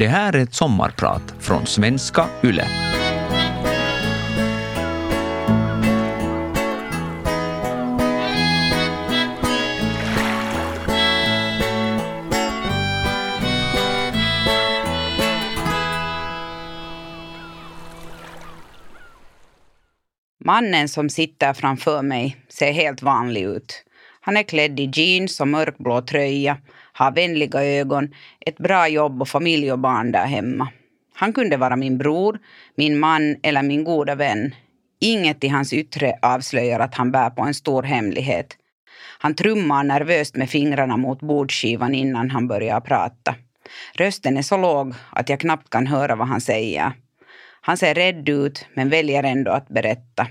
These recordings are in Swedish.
Det här är ett sommarprat från svenska YLE. Mannen som sitter framför mig ser helt vanlig ut. Han är klädd i jeans och mörkblå tröja, har vänliga ögon, ett bra jobb och familj och barn där hemma. Han kunde vara min bror, min man eller min goda vän. Inget i hans yttre avslöjar att han bär på en stor hemlighet. Han trummar nervöst med fingrarna mot bordskivan innan han börjar prata. Rösten är så låg att jag knappt kan höra vad han säger. Han ser rädd ut men väljer ändå att berätta.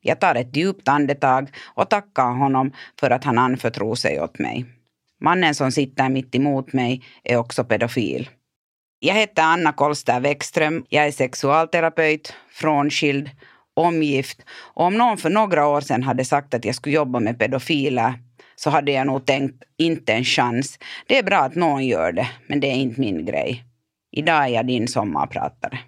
Jag tar ett djupt andetag och tackar honom för att han anförtror sig åt mig. Mannen som sitter mitt emot mig är också pedofil. Jag heter Anna Kolster Wäckström. Jag är sexualterapeut, frånskild, omgift och om någon för några år sedan hade sagt att jag skulle jobba med pedofiler så hade jag nog tänkt inte en chans. Det är bra att någon gör det, men det är inte min grej. Idag är jag din sommarpratare.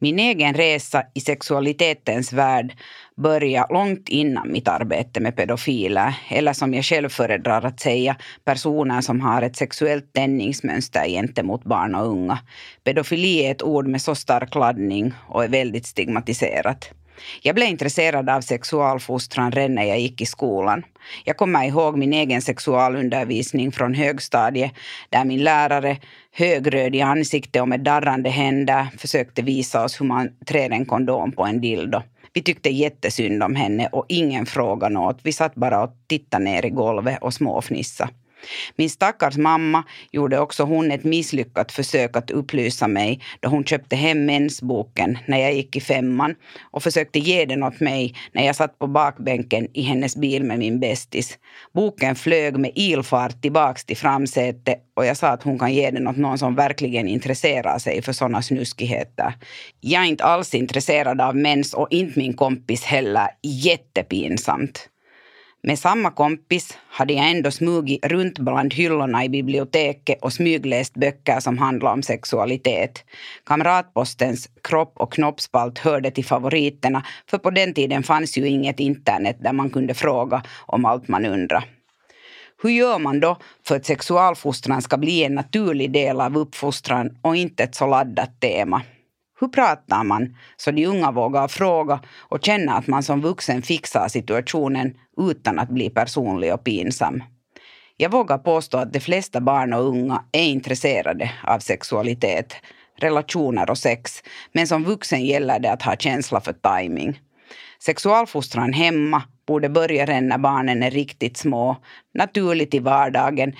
Min egen resa i sexualitetens värld började långt innan mitt arbete med pedofiler, eller som jag själv föredrar att säga, personer som har ett sexuellt tändningsmönster gentemot barn och unga. Pedofili är ett ord med så stark laddning och är väldigt stigmatiserat. Jag blev intresserad av sexualfostran redan när jag gick i skolan. Jag kommer ihåg min egen sexualundervisning från högstadiet där min lärare, högröd i ansiktet och med darrande händer, försökte visa oss hur man trär en kondom på en dildo. Vi tyckte jättesynd om henne och ingen frågade något. Vi satt bara och tittade ner i golvet och småfnissade. Min stackars mamma gjorde också hon ett misslyckat försök att upplysa mig då hon köpte hem mensboken när jag gick i femman och försökte ge den åt mig när jag satt på bakbänken i hennes bil med min bästis. Boken flög med ilfart tillbaks till framsätet och jag sa att hon kan ge den åt någon som verkligen intresserar sig för sådana snuskigheter. Jag är inte alls intresserad av mens och inte min kompis heller. Jättepinsamt. Med samma kompis hade jag ändå smugit runt bland hyllorna i biblioteket och smygläst böcker som handlade om sexualitet. Kamratpostens kropp och knoppspalt hörde till favoriterna för på den tiden fanns ju inget internet där man kunde fråga om allt man undrade. Hur gör man då för att sexualfostran ska bli en naturlig del av uppfostran och inte ett så laddat tema? Hur pratar man så de unga vågar fråga och känna att man som vuxen fixar situationen utan att bli personlig och pinsam? Jag vågar påstå att de flesta barn och unga är intresserade av sexualitet, relationer och sex, men som vuxen gäller det att ha känsla för timing. Sexualfostran hemma borde börja redan när barnen är riktigt små, naturligt i vardagen,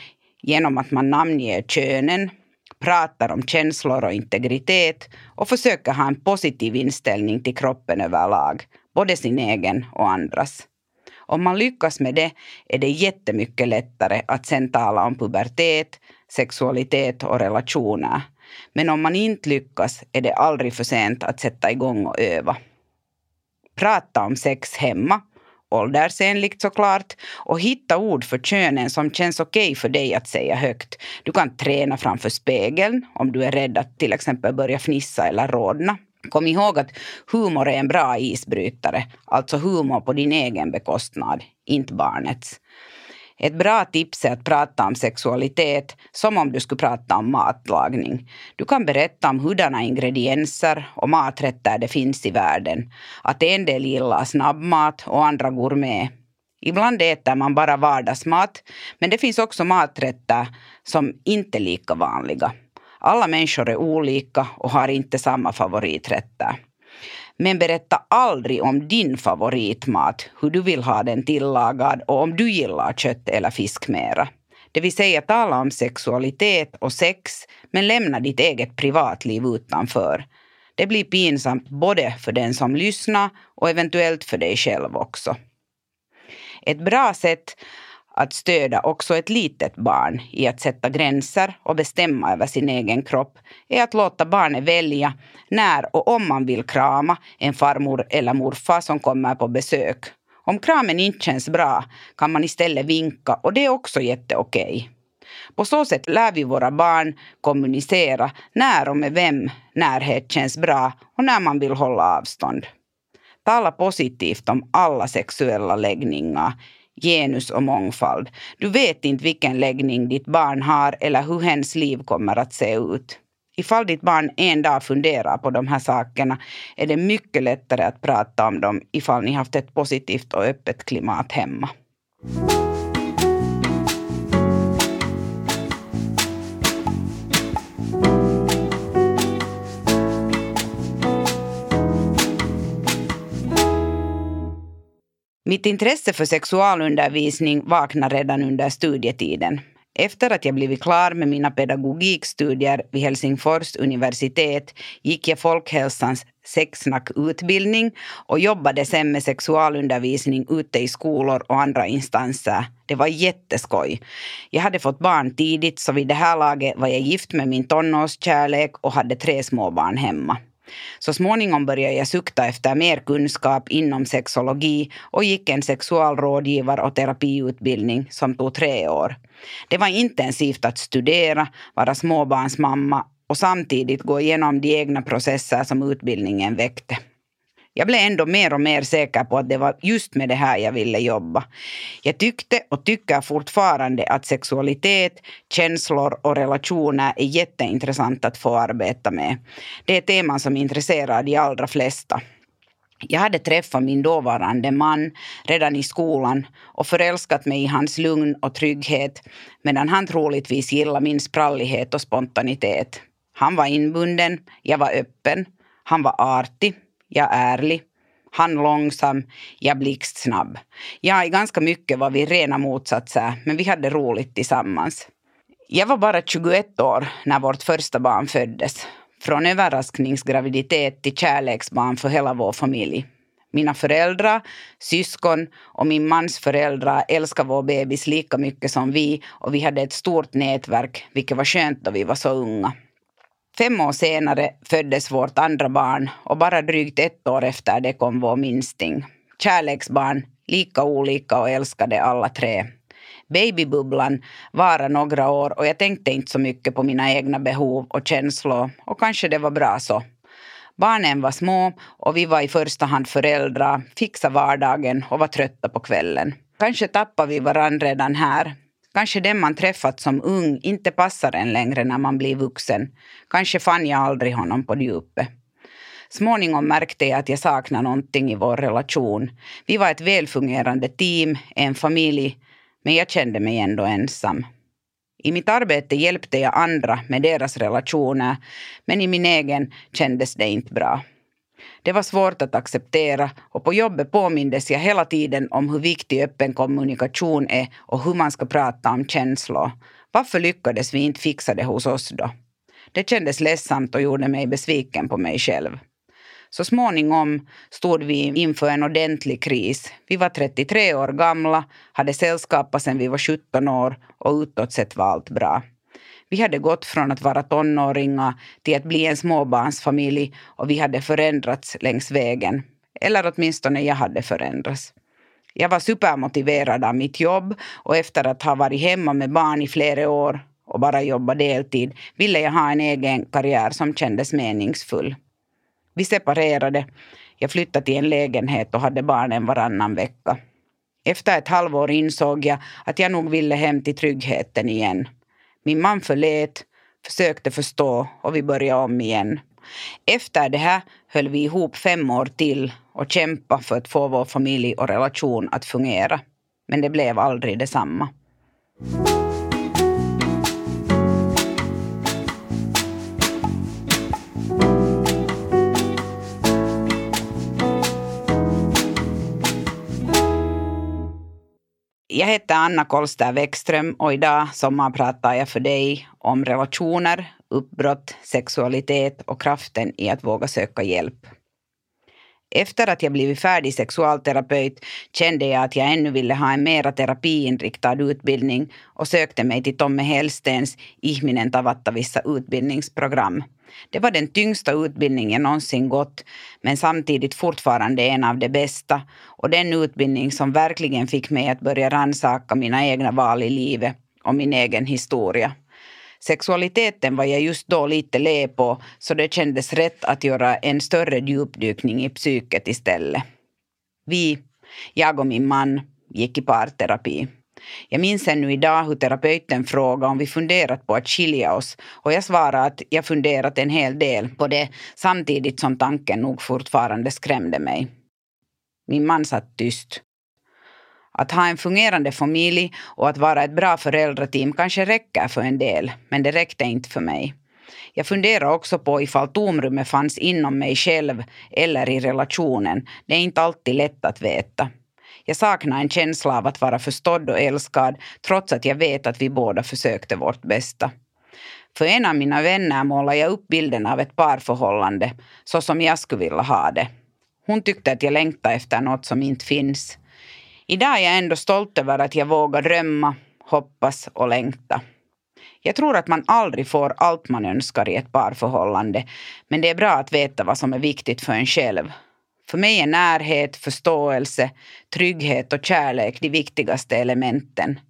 genom att man namnger könen, pratar om känslor och integritet och försöker ha en positiv inställning till kroppen överlag, både sin egen och andras. Om man lyckas med det är det jättemycket lättare att sen tala om pubertet, sexualitet och relationer. Men om man inte lyckas är det aldrig för sent att sätta igång och öva. Prata om sex hemma åldersenligt såklart, och hitta ord för könen som känns okej okay för dig att säga högt. Du kan träna framför spegeln om du är rädd att till exempel börja fnissa eller rodna. Kom ihåg att humor är en bra isbrytare, alltså humor på din egen bekostnad, inte barnets. Ett bra tips är att prata om sexualitet som om du skulle prata om matlagning. Du kan berätta om hurdana ingredienser och maträtter det finns i världen. Att en del gillar snabbmat och andra gourmet. Ibland äter man bara vardagsmat, men det finns också maträtter som inte är lika vanliga. Alla människor är olika och har inte samma favoriträtter. Men berätta aldrig om din favoritmat, hur du vill ha den tillagad och om du gillar kött eller fisk mera. Det vill säga tala om sexualitet och sex, men lämna ditt eget privatliv utanför. Det blir pinsamt både för den som lyssnar och eventuellt för dig själv också. Ett bra sätt att stödja också ett litet barn i att sätta gränser och bestämma över sin egen kropp är att låta barnet välja när och om man vill krama en farmor eller morfar som kommer på besök. Om kramen inte känns bra kan man istället vinka och det är också jätteokej. På så sätt lär vi våra barn kommunicera när och med vem närhet känns bra och när man vill hålla avstånd. Tala positivt om alla sexuella läggningar, genus och mångfald. Du vet inte vilken läggning ditt barn har eller hur hens liv kommer att se ut. Ifall ditt barn en dag funderar på de här sakerna är det mycket lättare att prata om dem ifall ni haft ett positivt och öppet klimat hemma. Mitt intresse för sexualundervisning vaknade redan under studietiden. Efter att jag blivit klar med mina pedagogikstudier vid Helsingfors universitet gick jag folkhälsans sexsnackutbildning och jobbade sen med sexualundervisning ute i skolor och andra instanser. Det var jätteskoj. Jag hade fått barn tidigt så vid det här laget var jag gift med min tonårskärlek och hade tre småbarn hemma. Så småningom började jag sukta efter mer kunskap inom sexologi och gick en sexualrådgivar och terapiutbildning som tog tre år. Det var intensivt att studera, vara småbarnsmamma och samtidigt gå igenom de egna processer som utbildningen väckte. Jag blev ändå mer och mer säker på att det var just med det här jag ville jobba. Jag tyckte och tycker fortfarande att sexualitet, känslor och relationer är jätteintressant att få arbeta med. Det är teman som intresserar de allra flesta. Jag hade träffat min dåvarande man redan i skolan och förälskat mig i hans lugn och trygghet medan han troligtvis gillade min sprallighet och spontanitet. Han var inbunden, jag var öppen, han var artig, jag är ärlig, han långsam, jag blixtsnabb. Jag i ganska mycket var vi rena motsatser, men vi hade roligt tillsammans. Jag var bara 21 år när vårt första barn föddes. Från överraskningsgraviditet till kärleksbarn för hela vår familj. Mina föräldrar, syskon och min mans föräldrar älskar vår bebis lika mycket som vi och vi hade ett stort nätverk, vilket var skönt då vi var så unga. Fem år senare föddes vårt andra barn och bara drygt ett år efter det kom vår minsting. Kärleksbarn, lika olika och älskade alla tre. Babybubblan varade några år och jag tänkte inte så mycket på mina egna behov och känslor och kanske det var bra så. Barnen var små och vi var i första hand föräldrar, fixade vardagen och var trötta på kvällen. Kanske tappade vi varandra redan här Kanske den man träffat som ung inte passar en längre när man blir vuxen. Kanske fann jag aldrig honom på djupet. Småningom märkte jag att jag saknade någonting i vår relation. Vi var ett välfungerande team, en familj, men jag kände mig ändå ensam. I mitt arbete hjälpte jag andra med deras relationer, men i min egen kändes det inte bra. Det var svårt att acceptera och på jobbet påmindes jag hela tiden om hur viktig öppen kommunikation är och hur man ska prata om känslor. Varför lyckades vi inte fixa det hos oss då? Det kändes ledsamt och gjorde mig besviken på mig själv. Så småningom stod vi inför en ordentlig kris. Vi var 33 år gamla, hade sällskapat sedan vi var 17 år och utåt sett var allt bra. Vi hade gått från att vara tonåringar till att bli en småbarnsfamilj och vi hade förändrats längs vägen. Eller åtminstone jag hade förändrats. Jag var supermotiverad av mitt jobb och efter att ha varit hemma med barn i flera år och bara jobba deltid ville jag ha en egen karriär som kändes meningsfull. Vi separerade. Jag flyttade till en lägenhet och hade barnen varannan vecka. Efter ett halvår insåg jag att jag nog ville hem till tryggheten igen. Min man förlät, försökte förstå och vi började om igen. Efter det här höll vi ihop fem år till och kämpade för att få vår familj och relation att fungera. Men det blev aldrig detsamma. Jag heter Anna Kolster Wäckström och idag sommarpratar jag för dig om relationer, uppbrott, sexualitet och kraften i att våga söka hjälp. Efter att jag blivit färdig sexualterapeut kände jag att jag ännu ville ha en mera terapiinriktad utbildning och sökte mig till Tomme Hellstens Ihminen tavattavissa utbildningsprogram. Det var den tyngsta utbildning jag någonsin gått, men samtidigt fortfarande en av de bästa och den utbildning som verkligen fick mig att börja rannsaka mina egna val i livet och min egen historia. Sexualiteten var jag just då lite le på så det kändes rätt att göra en större djupdykning i psyket istället. Vi, jag och min man, gick i parterapi. Jag minns ännu idag hur terapeuten frågade om vi funderat på att skilja oss och jag svarade att jag funderat en hel del på det samtidigt som tanken nog fortfarande skrämde mig. Min man satt tyst. Att ha en fungerande familj och att vara ett bra föräldrateam kanske räcker för en del, men det räckte inte för mig. Jag funderar också på ifall tomrummet fanns inom mig själv eller i relationen. Det är inte alltid lätt att veta. Jag saknar en känsla av att vara förstådd och älskad trots att jag vet att vi båda försökte vårt bästa. För en av mina vänner målade jag upp bilden av ett parförhållande så som jag skulle vilja ha det. Hon tyckte att jag längtade efter något som inte finns. Idag är jag ändå stolt över att jag vågar drömma, hoppas och längta. Jag tror att man aldrig får allt man önskar i ett parförhållande, men det är bra att veta vad som är viktigt för en själv. För mig är närhet, förståelse, trygghet och kärlek de viktigaste elementen.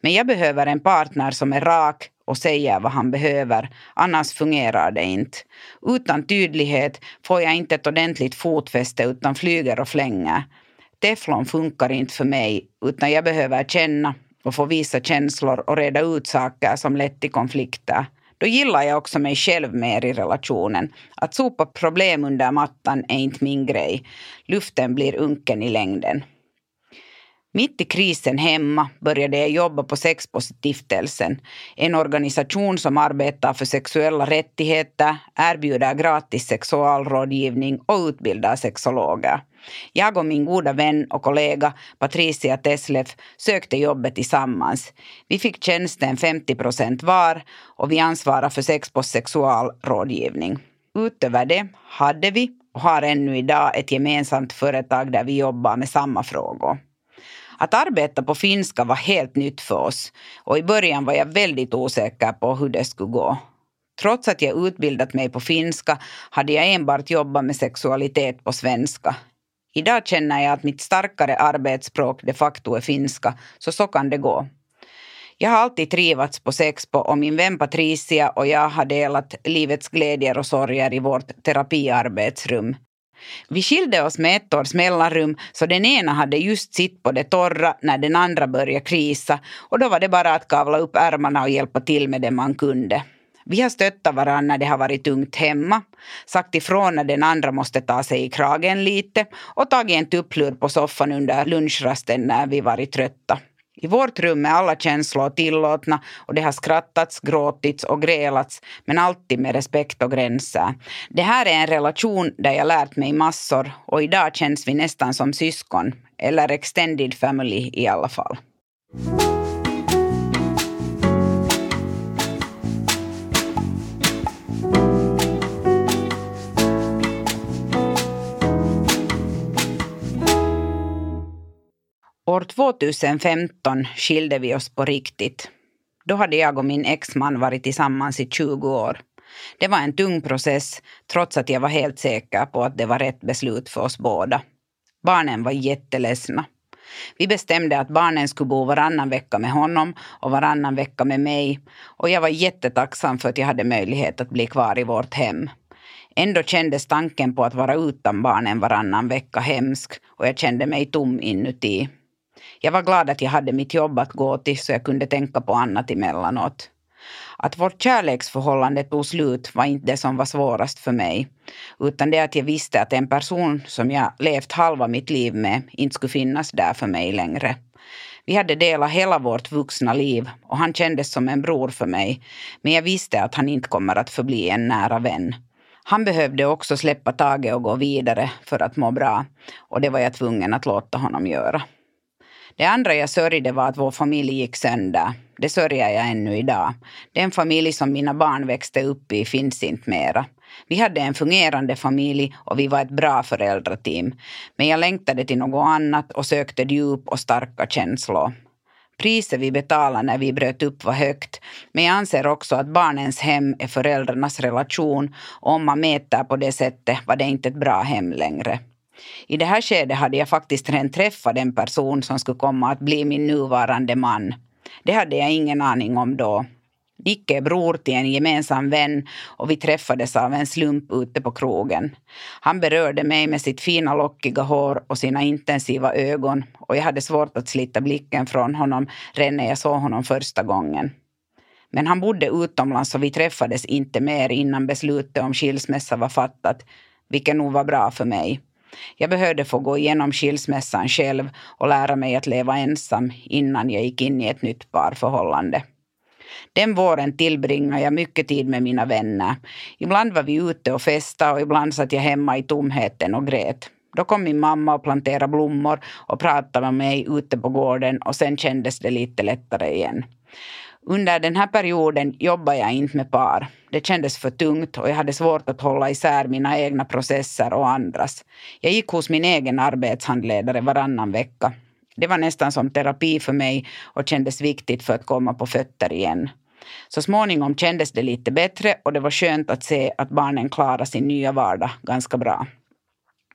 Men jag behöver en partner som är rak och säger vad han behöver, annars fungerar det inte. Utan tydlighet får jag inte ett ordentligt fotfäste utan flyger och flänger. Teflon funkar inte för mig, utan jag behöver känna och få visa känslor och reda ut saker som lett till konflikter. Då gillar jag också mig själv mer i relationen. Att sopa problem under mattan är inte min grej. Luften blir unken i längden. Mitt i krisen hemma började jag jobba på Sexpositivtelsen, en organisation som arbetar för sexuella rättigheter, erbjuder gratis sexualrådgivning och utbildar sexologer. Jag och min goda vän och kollega Patricia Teslef sökte jobbet tillsammans. Vi fick tjänsten 50 procent var och vi ansvarar för Sexpos sexualrådgivning. Utöver det hade vi och har ännu idag ett gemensamt företag där vi jobbar med samma frågor. Att arbeta på finska var helt nytt för oss och i början var jag väldigt osäker på hur det skulle gå. Trots att jag utbildat mig på finska hade jag enbart jobbat med sexualitet på svenska. Idag känner jag att mitt starkare arbetsspråk de facto är finska, så så kan det gå. Jag har alltid trivats på Sexpo och min vän Patricia och jag har delat livets glädjer och sorger i vårt terapiarbetsrum. Vi skilde oss med ett års mellanrum så den ena hade just sitt på det torra när den andra började krisa och då var det bara att kavla upp ärmarna och hjälpa till med det man kunde. Vi har stöttat varandra när det har varit tungt hemma, sagt ifrån när den andra måste ta sig i kragen lite och tagit en tupplur på soffan under lunchrasten när vi varit trötta. I vårt rum är alla känslor tillåtna och det har skrattats, gråtits och grälats, men alltid med respekt och gränser. Det här är en relation där jag lärt mig massor och idag känns vi nästan som syskon, eller extended family i alla fall. År 2015 skilde vi oss på riktigt. Då hade jag och min exman varit tillsammans i 20 år. Det var en tung process, trots att jag var helt säker på att det var rätt beslut för oss båda. Barnen var jätteledsna. Vi bestämde att barnen skulle bo varannan vecka med honom och varannan vecka med mig och jag var jättetacksam för att jag hade möjlighet att bli kvar i vårt hem. Ändå kändes tanken på att vara utan barnen varannan vecka hemsk och jag kände mig tom inuti. Jag var glad att jag hade mitt jobb att gå till så jag kunde tänka på annat emellanåt. Att vårt kärleksförhållande tog slut var inte det som var svårast för mig, utan det att jag visste att en person som jag levt halva mitt liv med inte skulle finnas där för mig längre. Vi hade delat hela vårt vuxna liv och han kändes som en bror för mig, men jag visste att han inte kommer att förbli en nära vän. Han behövde också släppa taget och gå vidare för att må bra och det var jag tvungen att låta honom göra. Det andra jag sörjde var att vår familj gick sönder. Det sörjer jag ännu idag. Den familj som mina barn växte upp i finns inte mera. Vi hade en fungerande familj och vi var ett bra föräldrateam. Men jag längtade till något annat och sökte djup och starka känslor. Priset vi betalade när vi bröt upp var högt, men jag anser också att barnens hem är föräldrarnas relation och om man mäter på det sättet var det inte ett bra hem längre. I det här skedet hade jag faktiskt redan träffat den person som skulle komma att bli min nuvarande man. Det hade jag ingen aning om då. Nicke är bror till en gemensam vän och vi träffades av en slump ute på krogen. Han berörde mig med sitt fina lockiga hår och sina intensiva ögon och jag hade svårt att slita blicken från honom redan när jag såg honom första gången. Men han bodde utomlands och vi träffades inte mer innan beslutet om skilsmässa var fattat, vilket nog var bra för mig. Jag behövde få gå igenom skilsmässan själv och lära mig att leva ensam innan jag gick in i ett nytt parförhållande. Den våren tillbringade jag mycket tid med mina vänner. Ibland var vi ute och festade och ibland satt jag hemma i tomheten och grät. Då kom min mamma och planterade blommor och pratade med mig ute på gården och sen kändes det lite lättare igen. Under den här perioden jobbade jag inte med par. Det kändes för tungt och jag hade svårt att hålla isär mina egna processer och andras. Jag gick hos min egen arbetshandledare varannan vecka. Det var nästan som terapi för mig och kändes viktigt för att komma på fötter igen. Så småningom kändes det lite bättre och det var skönt att se att barnen klarade sin nya vardag ganska bra.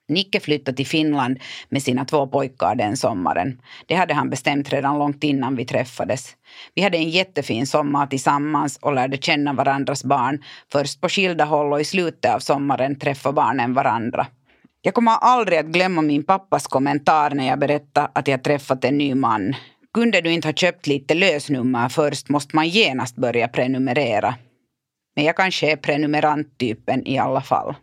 Nicke flyttade till Finland med sina två pojkar den sommaren. Det hade han bestämt redan långt innan vi träffades. Vi hade en jättefin sommar tillsammans och lärde känna varandras barn. Först på skilda håll och i slutet av sommaren träffade barnen varandra. Jag kommer aldrig att glömma min pappas kommentar när jag berättade att jag träffat en ny man. Kunde du inte ha köpt lite lösnummer först måste man genast börja prenumerera. Men jag kanske är prenumeranttypen i alla fall.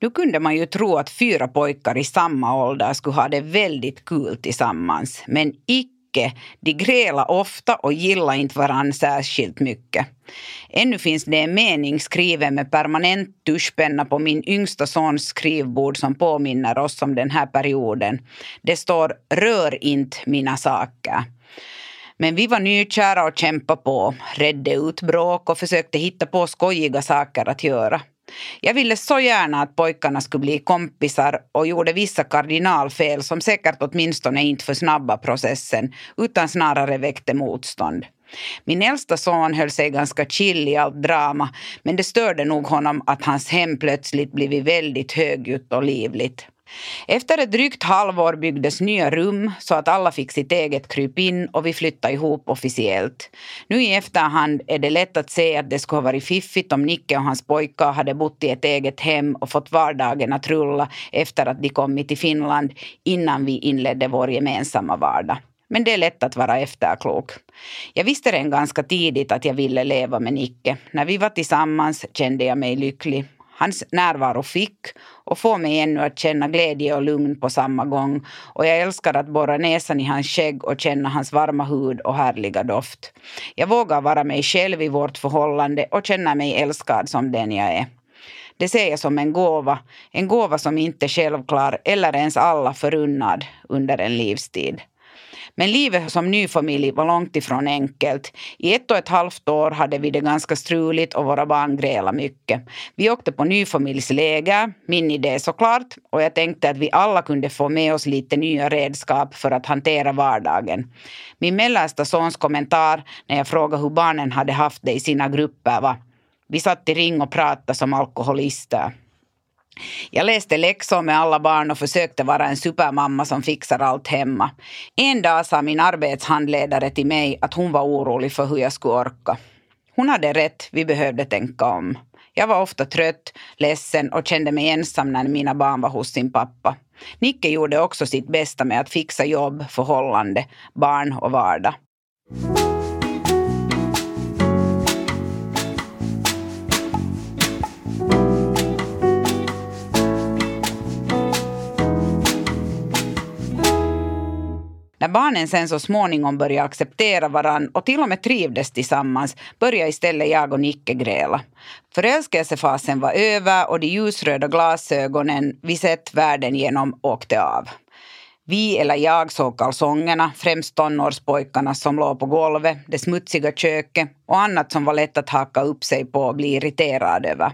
Nu kunde man ju tro att fyra pojkar i samma ålder skulle ha det väldigt kul tillsammans. Men icke. De gräla ofta och gillar inte varann särskilt mycket. Ännu finns det en mening skriven med permanent tuschpenna på min yngsta sons skrivbord som påminner oss om den här perioden. Det står Rör inte mina saker. Men vi var nykära och kämpade på, redde ut bråk och försökte hitta på skojiga saker att göra. Jag ville så gärna att pojkarna skulle bli kompisar och gjorde vissa kardinalfel som säkert åtminstone inte för snabba processen utan snarare väckte motstånd. Min äldsta son höll sig ganska chill i allt drama men det störde nog honom att hans hem plötsligt blivit väldigt högljutt och livligt. Efter ett drygt halvår byggdes nya rum så att alla fick sitt eget krypin och vi flyttade ihop officiellt. Nu i efterhand är det lätt att se att det skulle ha varit fiffigt om Nicke och hans pojkar hade bott i ett eget hem och fått vardagen att rulla efter att de kommit till Finland innan vi inledde vår gemensamma vardag. Men det är lätt att vara efterklok. Jag visste redan ganska tidigt att jag ville leva med Nicke. När vi var tillsammans kände jag mig lycklig Hans närvaro fick och får mig ännu att känna glädje och lugn på samma gång och jag älskar att borra näsan i hans skägg och känna hans varma hud och härliga doft. Jag vågar vara mig själv i vårt förhållande och känner mig älskad som den jag är. Det ser jag som en gåva, en gåva som inte är självklar eller ens alla förunnad under en livstid. Men livet som nyfamilj var långt ifrån enkelt. I ett och ett halvt år hade vi det ganska struligt och våra barn grälade mycket. Vi åkte på nyfamiljsläger, min idé såklart, och jag tänkte att vi alla kunde få med oss lite nya redskap för att hantera vardagen. Min mellersta sons kommentar när jag frågade hur barnen hade haft det i sina grupper var vi satt i ring och pratade som alkoholister. Jag läste läxor med alla barn och försökte vara en supermamma som fixar allt hemma. En dag sa min arbetshandledare till mig att hon var orolig för hur jag skulle orka. Hon hade rätt, vi behövde tänka om. Jag var ofta trött, ledsen och kände mig ensam när mina barn var hos sin pappa. Nicke gjorde också sitt bästa med att fixa jobb, förhållande, barn och vardag. När barnen sen så småningom började acceptera varann och till och med trivdes tillsammans började istället jag och Nicke gräla. Förälskelsefasen var över och de ljusröda glasögonen vi sett världen genom åkte av. Vi eller jag såg kalsongerna, främst tonårspojkarna som låg på golvet, det smutsiga köket och annat som var lätt att haka upp sig på och bli irriterad över.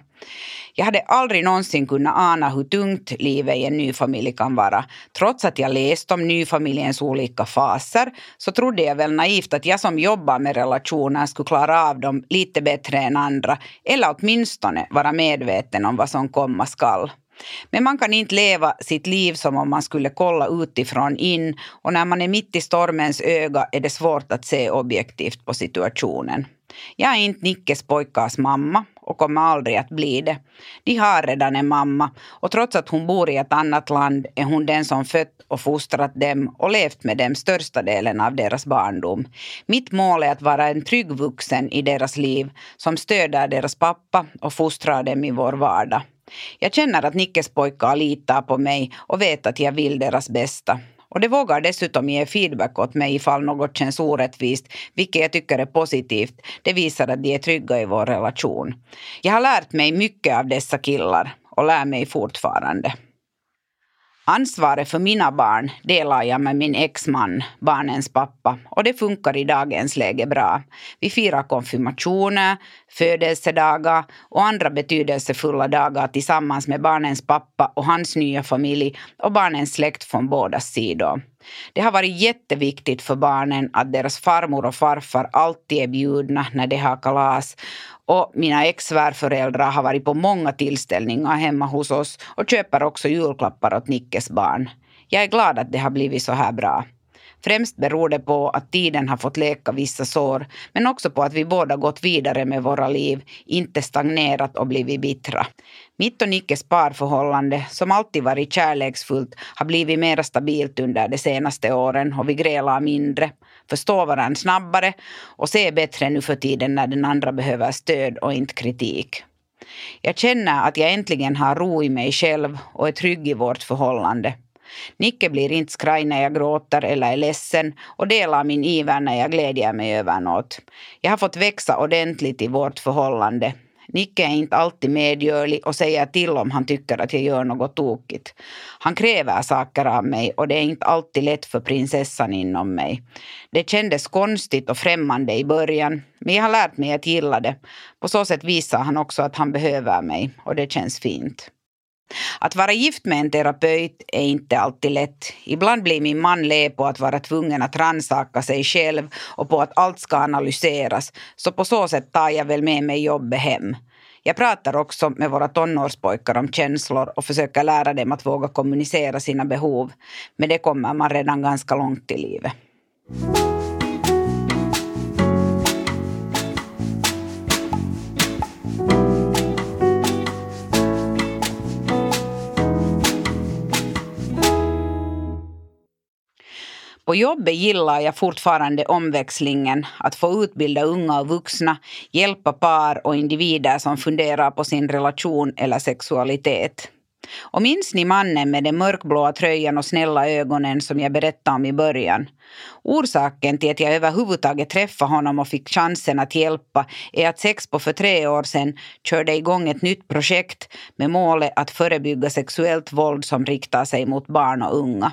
Jag hade aldrig någonsin kunnat ana hur tungt livet i en ny familj kan vara. Trots att jag läst om nyfamiljens olika faser så trodde jag väl naivt att jag som jobbar med relationer skulle klara av dem lite bättre än andra eller åtminstone vara medveten om vad som komma skall. Men man kan inte leva sitt liv som om man skulle kolla utifrån in och när man är mitt i stormens öga är det svårt att se objektivt på situationen. Jag är inte Nickes pojkars mamma och kommer aldrig att bli det. De har redan en mamma och trots att hon bor i ett annat land är hon den som fött och fostrat dem och levt med dem största delen av deras barndom. Mitt mål är att vara en trygg vuxen i deras liv som stöder deras pappa och fostrar dem i vår vardag. Jag känner att Nickes pojkar litar på mig och vet att jag vill deras bästa. Och de vågar dessutom ge feedback åt mig ifall något känns orättvist, vilket jag tycker är positivt. Det visar att de är trygga i vår relation. Jag har lärt mig mycket av dessa killar och lär mig fortfarande. Ansvaret för mina barn delar jag med min exman, barnens pappa, och det funkar i dagens läge bra. Vi firar konfirmationer, födelsedagar och andra betydelsefulla dagar tillsammans med barnens pappa och hans nya familj och barnens släkt från båda sidor. Det har varit jätteviktigt för barnen att deras farmor och farfar alltid är bjudna när de har kalas och mina ex-svärföräldrar har varit på många tillställningar hemma hos oss och köper också julklappar åt Nickes barn. Jag är glad att det har blivit så här bra. Främst beror det på att tiden har fått läka vissa sår, men också på att vi båda gått vidare med våra liv, inte stagnerat och blivit bittra. Mitt och Nickes parförhållande, som alltid varit kärleksfullt, har blivit mer stabilt under de senaste åren och vi grälar mindre, förstår varandra snabbare och ser bättre nu för tiden när den andra behöver stöd och inte kritik. Jag känner att jag äntligen har ro i mig själv och är trygg i vårt förhållande. Nicke blir inte skraj när jag gråter eller är ledsen och delar min iver när jag glädjer mig över något. Jag har fått växa ordentligt i vårt förhållande. Nicke är inte alltid medgörlig och säger till om han tycker att jag gör något tokigt. Han kräver saker av mig och det är inte alltid lätt för prinsessan inom mig. Det kändes konstigt och främmande i början, men jag har lärt mig att gilla det. På så sätt visar han också att han behöver mig och det känns fint. Att vara gift med en terapeut är inte alltid lätt. Ibland blir min man le på att vara tvungen att rannsaka sig själv och på att allt ska analyseras, så på så sätt tar jag väl med mig jobbet hem. Jag pratar också med våra tonårspojkar om känslor och försöker lära dem att våga kommunicera sina behov. Men det kommer man redan ganska långt i livet. På jobbet gillar jag fortfarande omväxlingen, att få utbilda unga och vuxna, hjälpa par och individer som funderar på sin relation eller sexualitet. Och minns ni mannen med den mörkblåa tröjan och snälla ögonen som jag berättade om i början? Orsaken till att jag överhuvudtaget träffade honom och fick chansen att hjälpa är att Sexpo för tre år sedan körde igång ett nytt projekt med målet att förebygga sexuellt våld som riktar sig mot barn och unga.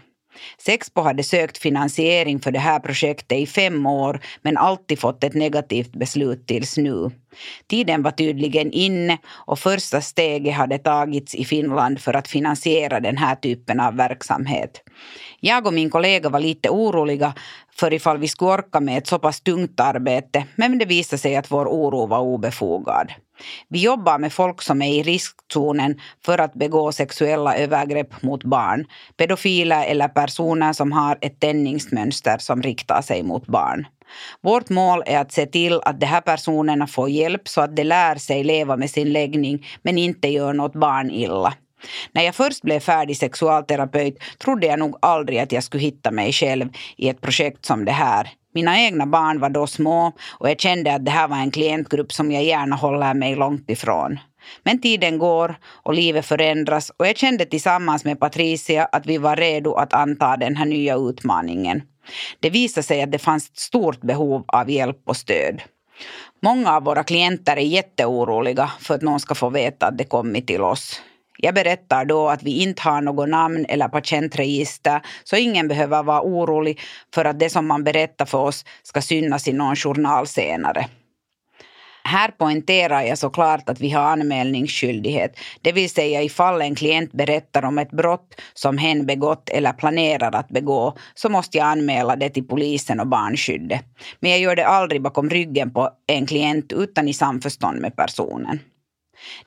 Sexpo hade sökt finansiering för det här projektet i fem år men alltid fått ett negativt beslut tills nu. Tiden var tydligen inne och första steget hade tagits i Finland för att finansiera den här typen av verksamhet. Jag och min kollega var lite oroliga för ifall vi skulle orka med ett så pass tungt arbete men det visade sig att vår oro var obefogad. Vi jobbar med folk som är i riskzonen för att begå sexuella övergrepp mot barn, pedofiler eller personer som har ett tändningsmönster som riktar sig mot barn. Vårt mål är att se till att de här personerna får hjälp så att de lär sig leva med sin läggning men inte gör något barn illa. När jag först blev färdig sexualterapeut trodde jag nog aldrig att jag skulle hitta mig själv i ett projekt som det här. Mina egna barn var då små och jag kände att det här var en klientgrupp som jag gärna håller mig långt ifrån. Men tiden går och livet förändras och jag kände tillsammans med Patricia att vi var redo att anta den här nya utmaningen. Det visade sig att det fanns ett stort behov av hjälp och stöd. Många av våra klienter är jätteoroliga för att någon ska få veta att de kommit till oss. Jag berättar då att vi inte har något namn eller patientregister så ingen behöver vara orolig för att det som man berättar för oss ska synas i någon journal senare. Här poängterar jag såklart att vi har anmälningsskyldighet, det vill säga ifall en klient berättar om ett brott som hen begått eller planerar att begå så måste jag anmäla det till polisen och barnskyddet. Men jag gör det aldrig bakom ryggen på en klient utan i samförstånd med personen.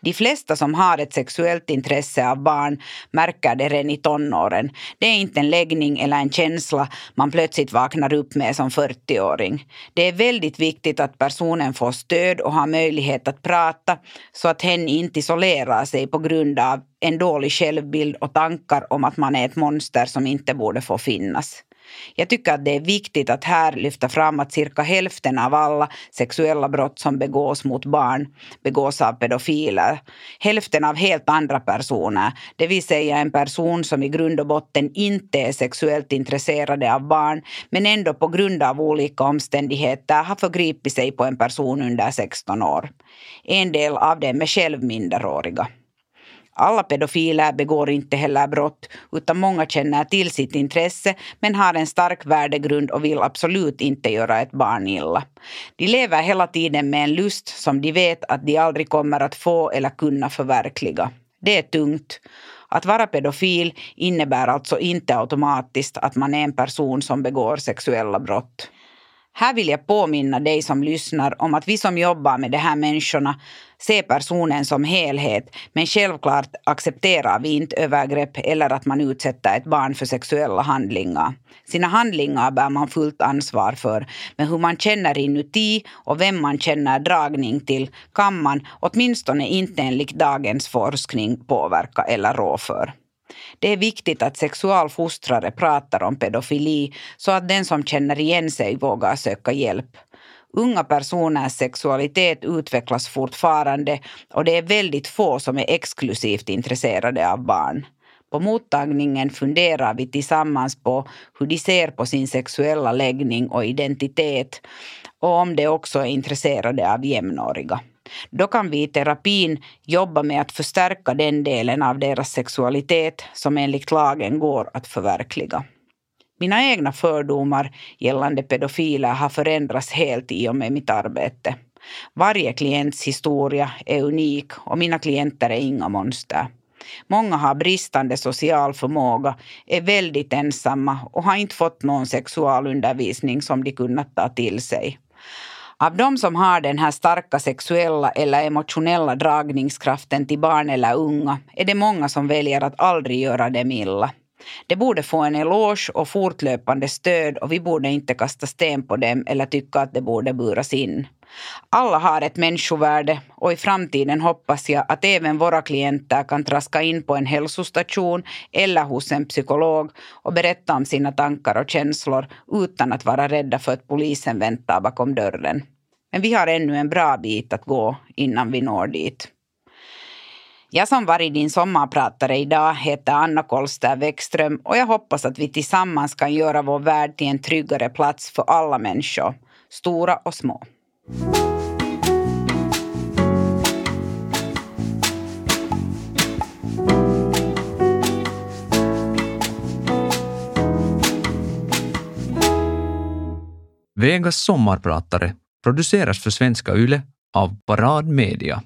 De flesta som har ett sexuellt intresse av barn märker det redan i tonåren. Det är inte en läggning eller en känsla man plötsligt vaknar upp med som 40-åring. Det är väldigt viktigt att personen får stöd och har möjlighet att prata så att hen inte isolerar sig på grund av en dålig självbild och tankar om att man är ett monster som inte borde få finnas. Jag tycker att det är viktigt att här lyfta fram att cirka hälften av alla sexuella brott som begås mot barn begås av pedofiler. Hälften av helt andra personer, det vill säga en person som i grund och botten inte är sexuellt intresserade av barn men ändå på grund av olika omständigheter har förgripit sig på en person under 16 år. En del av dem är själv minderåriga. Alla pedofiler begår inte heller brott utan många känner till sitt intresse men har en stark värdegrund och vill absolut inte göra ett barn illa. De lever hela tiden med en lust som de vet att de aldrig kommer att få eller kunna förverkliga. Det är tungt. Att vara pedofil innebär alltså inte automatiskt att man är en person som begår sexuella brott. Här vill jag påminna dig som lyssnar om att vi som jobbar med de här människorna ser personen som helhet men självklart accepterar vi inte övergrepp eller att man utsätter ett barn för sexuella handlingar. Sina handlingar bär man fullt ansvar för men hur man känner inuti och vem man känner dragning till kan man åtminstone inte enligt dagens forskning påverka eller rå för. Det är viktigt att sexualfostrare pratar om pedofili så att den som känner igen sig vågar söka hjälp. Unga personers sexualitet utvecklas fortfarande och det är väldigt få som är exklusivt intresserade av barn. På mottagningen funderar vi tillsammans på hur de ser på sin sexuella läggning och identitet och om de också är intresserade av jämnåriga. Då kan vi i terapin jobba med att förstärka den delen av deras sexualitet som enligt lagen går att förverkliga. Mina egna fördomar gällande pedofiler har förändrats helt i och med mitt arbete. Varje klients historia är unik och mina klienter är inga monster. Många har bristande social förmåga, är väldigt ensamma och har inte fått någon sexualundervisning som de kunnat ta till sig. Av de som har den här starka sexuella eller emotionella dragningskraften till barn eller unga är det många som väljer att aldrig göra dem illa. De borde få en eloge och fortlöpande stöd och vi borde inte kasta sten på dem eller tycka att de borde buras in. Alla har ett människovärde och i framtiden hoppas jag att även våra klienter kan traska in på en hälsostation eller hos en psykolog och berätta om sina tankar och känslor utan att vara rädda för att polisen väntar bakom dörren. Men vi har ännu en bra bit att gå innan vi når dit. Jag som varit din sommarpratare idag heter Anna Kolster Wäckström och jag hoppas att vi tillsammans kan göra vår värld till en tryggare plats för alla människor, stora och små. Vegas sommarpratare produceras för Svenska Yle av Parad Media.